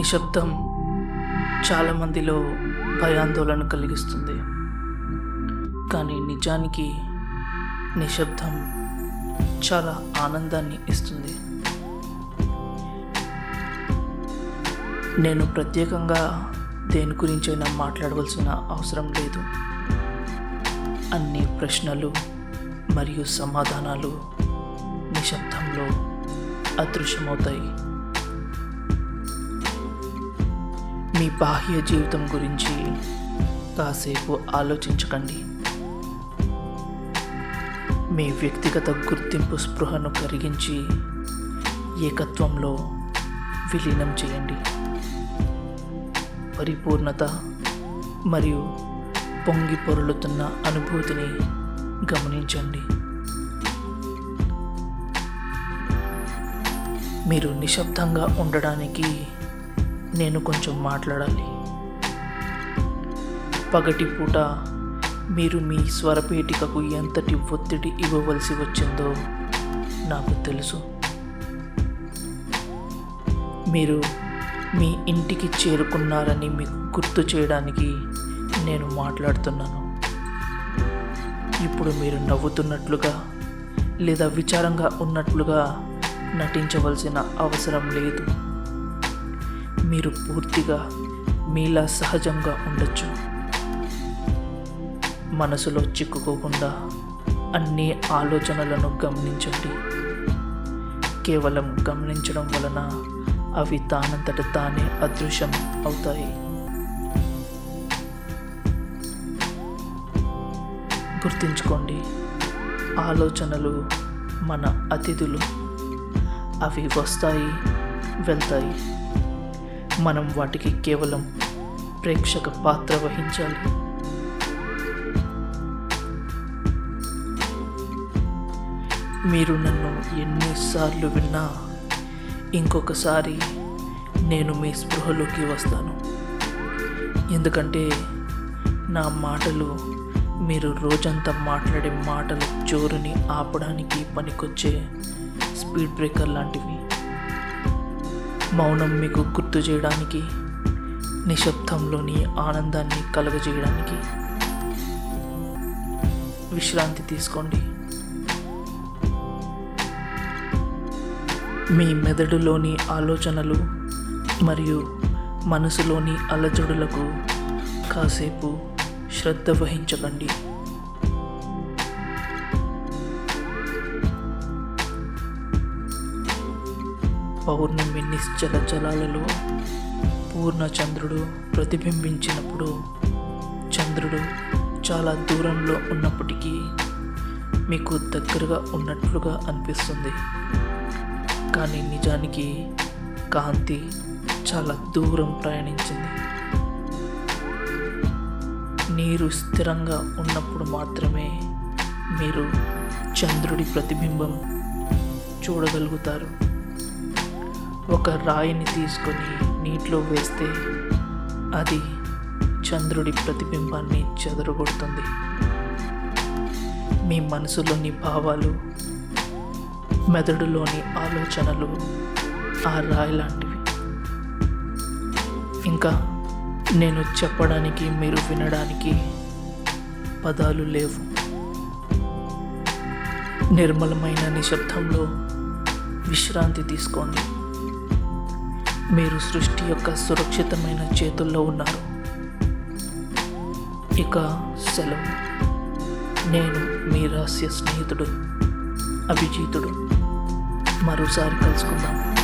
నిశ్శబ్దం చాలామందిలో భయాందోళన కలిగిస్తుంది. కానీ నిజానికి నిశ్శబ్దం చాలా ఆనందాన్ని ఇస్తుంది. నేను ప్రత్యేకంగా దేని గురించైనా మాట్లాడవలసిన అవసరం లేదు. అన్ని ప్రశ్నలు మరియు సమాధానాలు నిశ్శబ్దంలో అదృశ్యమవుతాయి. మీ బాహ్య జీవితం గురించి కాసేపు ఆలోచించకండి. మీ వ్యక్తిగత గుర్తింపు స్పృహను కరిగించి ఏకత్వంలో విలీనం చేయండి. పరిపూర్ణత మరియు పొంగి పొరులుతున్న అనుభూతిని గమనించండి. మీరు నిశ్శబ్దంగా ఉండడానికి నేను కొంచెం మాట్లాడాలి. పగటి పూట మీరు మీ స్వరపేటికకు ఎంతటి ఒత్తిడి ఇవ్వవలసి వచ్చిందో నాకు తెలుసు. మీరు మీ ఇంటికి చేరుకున్నారని మీకు గుర్తు చేయడానికి నేను మాట్లాడుతున్నాను. ఇప్పుడు మీరు నవ్వుతున్నట్లుగా లేదా విచారంగా ఉన్నట్లుగా నటించవలసిన అవసరం లేదు. మీరు పూర్తిగా మీలా సహజంగా ఉండొచ్చు. మనసులో చిక్కుకోకుండా అన్ని ఆలోచనలను గమనించండి. కేవలం గమనించడం వలన అవి తానంతట తానే అదృశ్యం అవుతాయి. గుర్తుంచుకోండి ఆలోచనలు మన అతిథులు. అవి వస్తాయి వెళ్తాయి. మనం వాటికి కేవలం ప్రేక్షక పాత్ర వహించాలి. మీరు నన్ను ఎన్నిసార్లు విన్నా ఇంకొకసారి నేను మీ స్పృహలోకి వస్తాను. ఎందుకంటే నా మాటలు మీరు రోజంతా మాట్లాడే మాటల జోరుని ఆపడానికి పనికొచ్చే స్పీడ్ బ్రేకర్ లాంటివి. మౌనం మీకు గుర్తు చేయడానికి నిశ్శబ్దంలోని ఆనందాన్ని కలగజేయడానికి. విశ్రాంతి తీసుకోండి. మీ మెదడులోని ఆలోచనలు మరియు మనసులోని అలజడులకు కాసేపు శ్రద్ధ వహించకండి. పౌర్ణమి నిశ్చల జలాలలో పూర్ణ చంద్రుడు ప్రతిబింబించినప్పుడు చంద్రుడు చాలా దూరంలో ఉన్నప్పటికీ మీకు దగ్గరగా ఉన్నట్లుగా అనిపిస్తుంది. కానీ నిజానికి కాంతి చాలా దూరం ప్రయాణించింది. నీరు స్థిరంగా ఉన్నప్పుడు మాత్రమే మీరు చంద్రుడి ప్రతిబింబం చూడగలుగుతారు. ఒక రాయిని తీసుకొని నీటిలో వేస్తే అది చంద్రుడి ప్రతిబింబాన్ని చెదరగొడుతుంది. మీ మనసులోని భావాలు మెదడులోని ఆలోచనలు ఆ రాయి లాంటివి. ఇంకా నేను చెప్పడానికి మీరు వినడానికి పదాలు లేవు. నిర్మలమైన నిశ్శబ్దంలో విశ్రాంతి తీసుకోండి. మీరు సృష్టి యొక్క సురక్షితమైన చేతుల్లో ఉన్నారు. ఇక సెలవు. నేను మీ రహస్య స్నేహితుడు అభిజీతుడు. మరోసారి కలుసుకుందాం.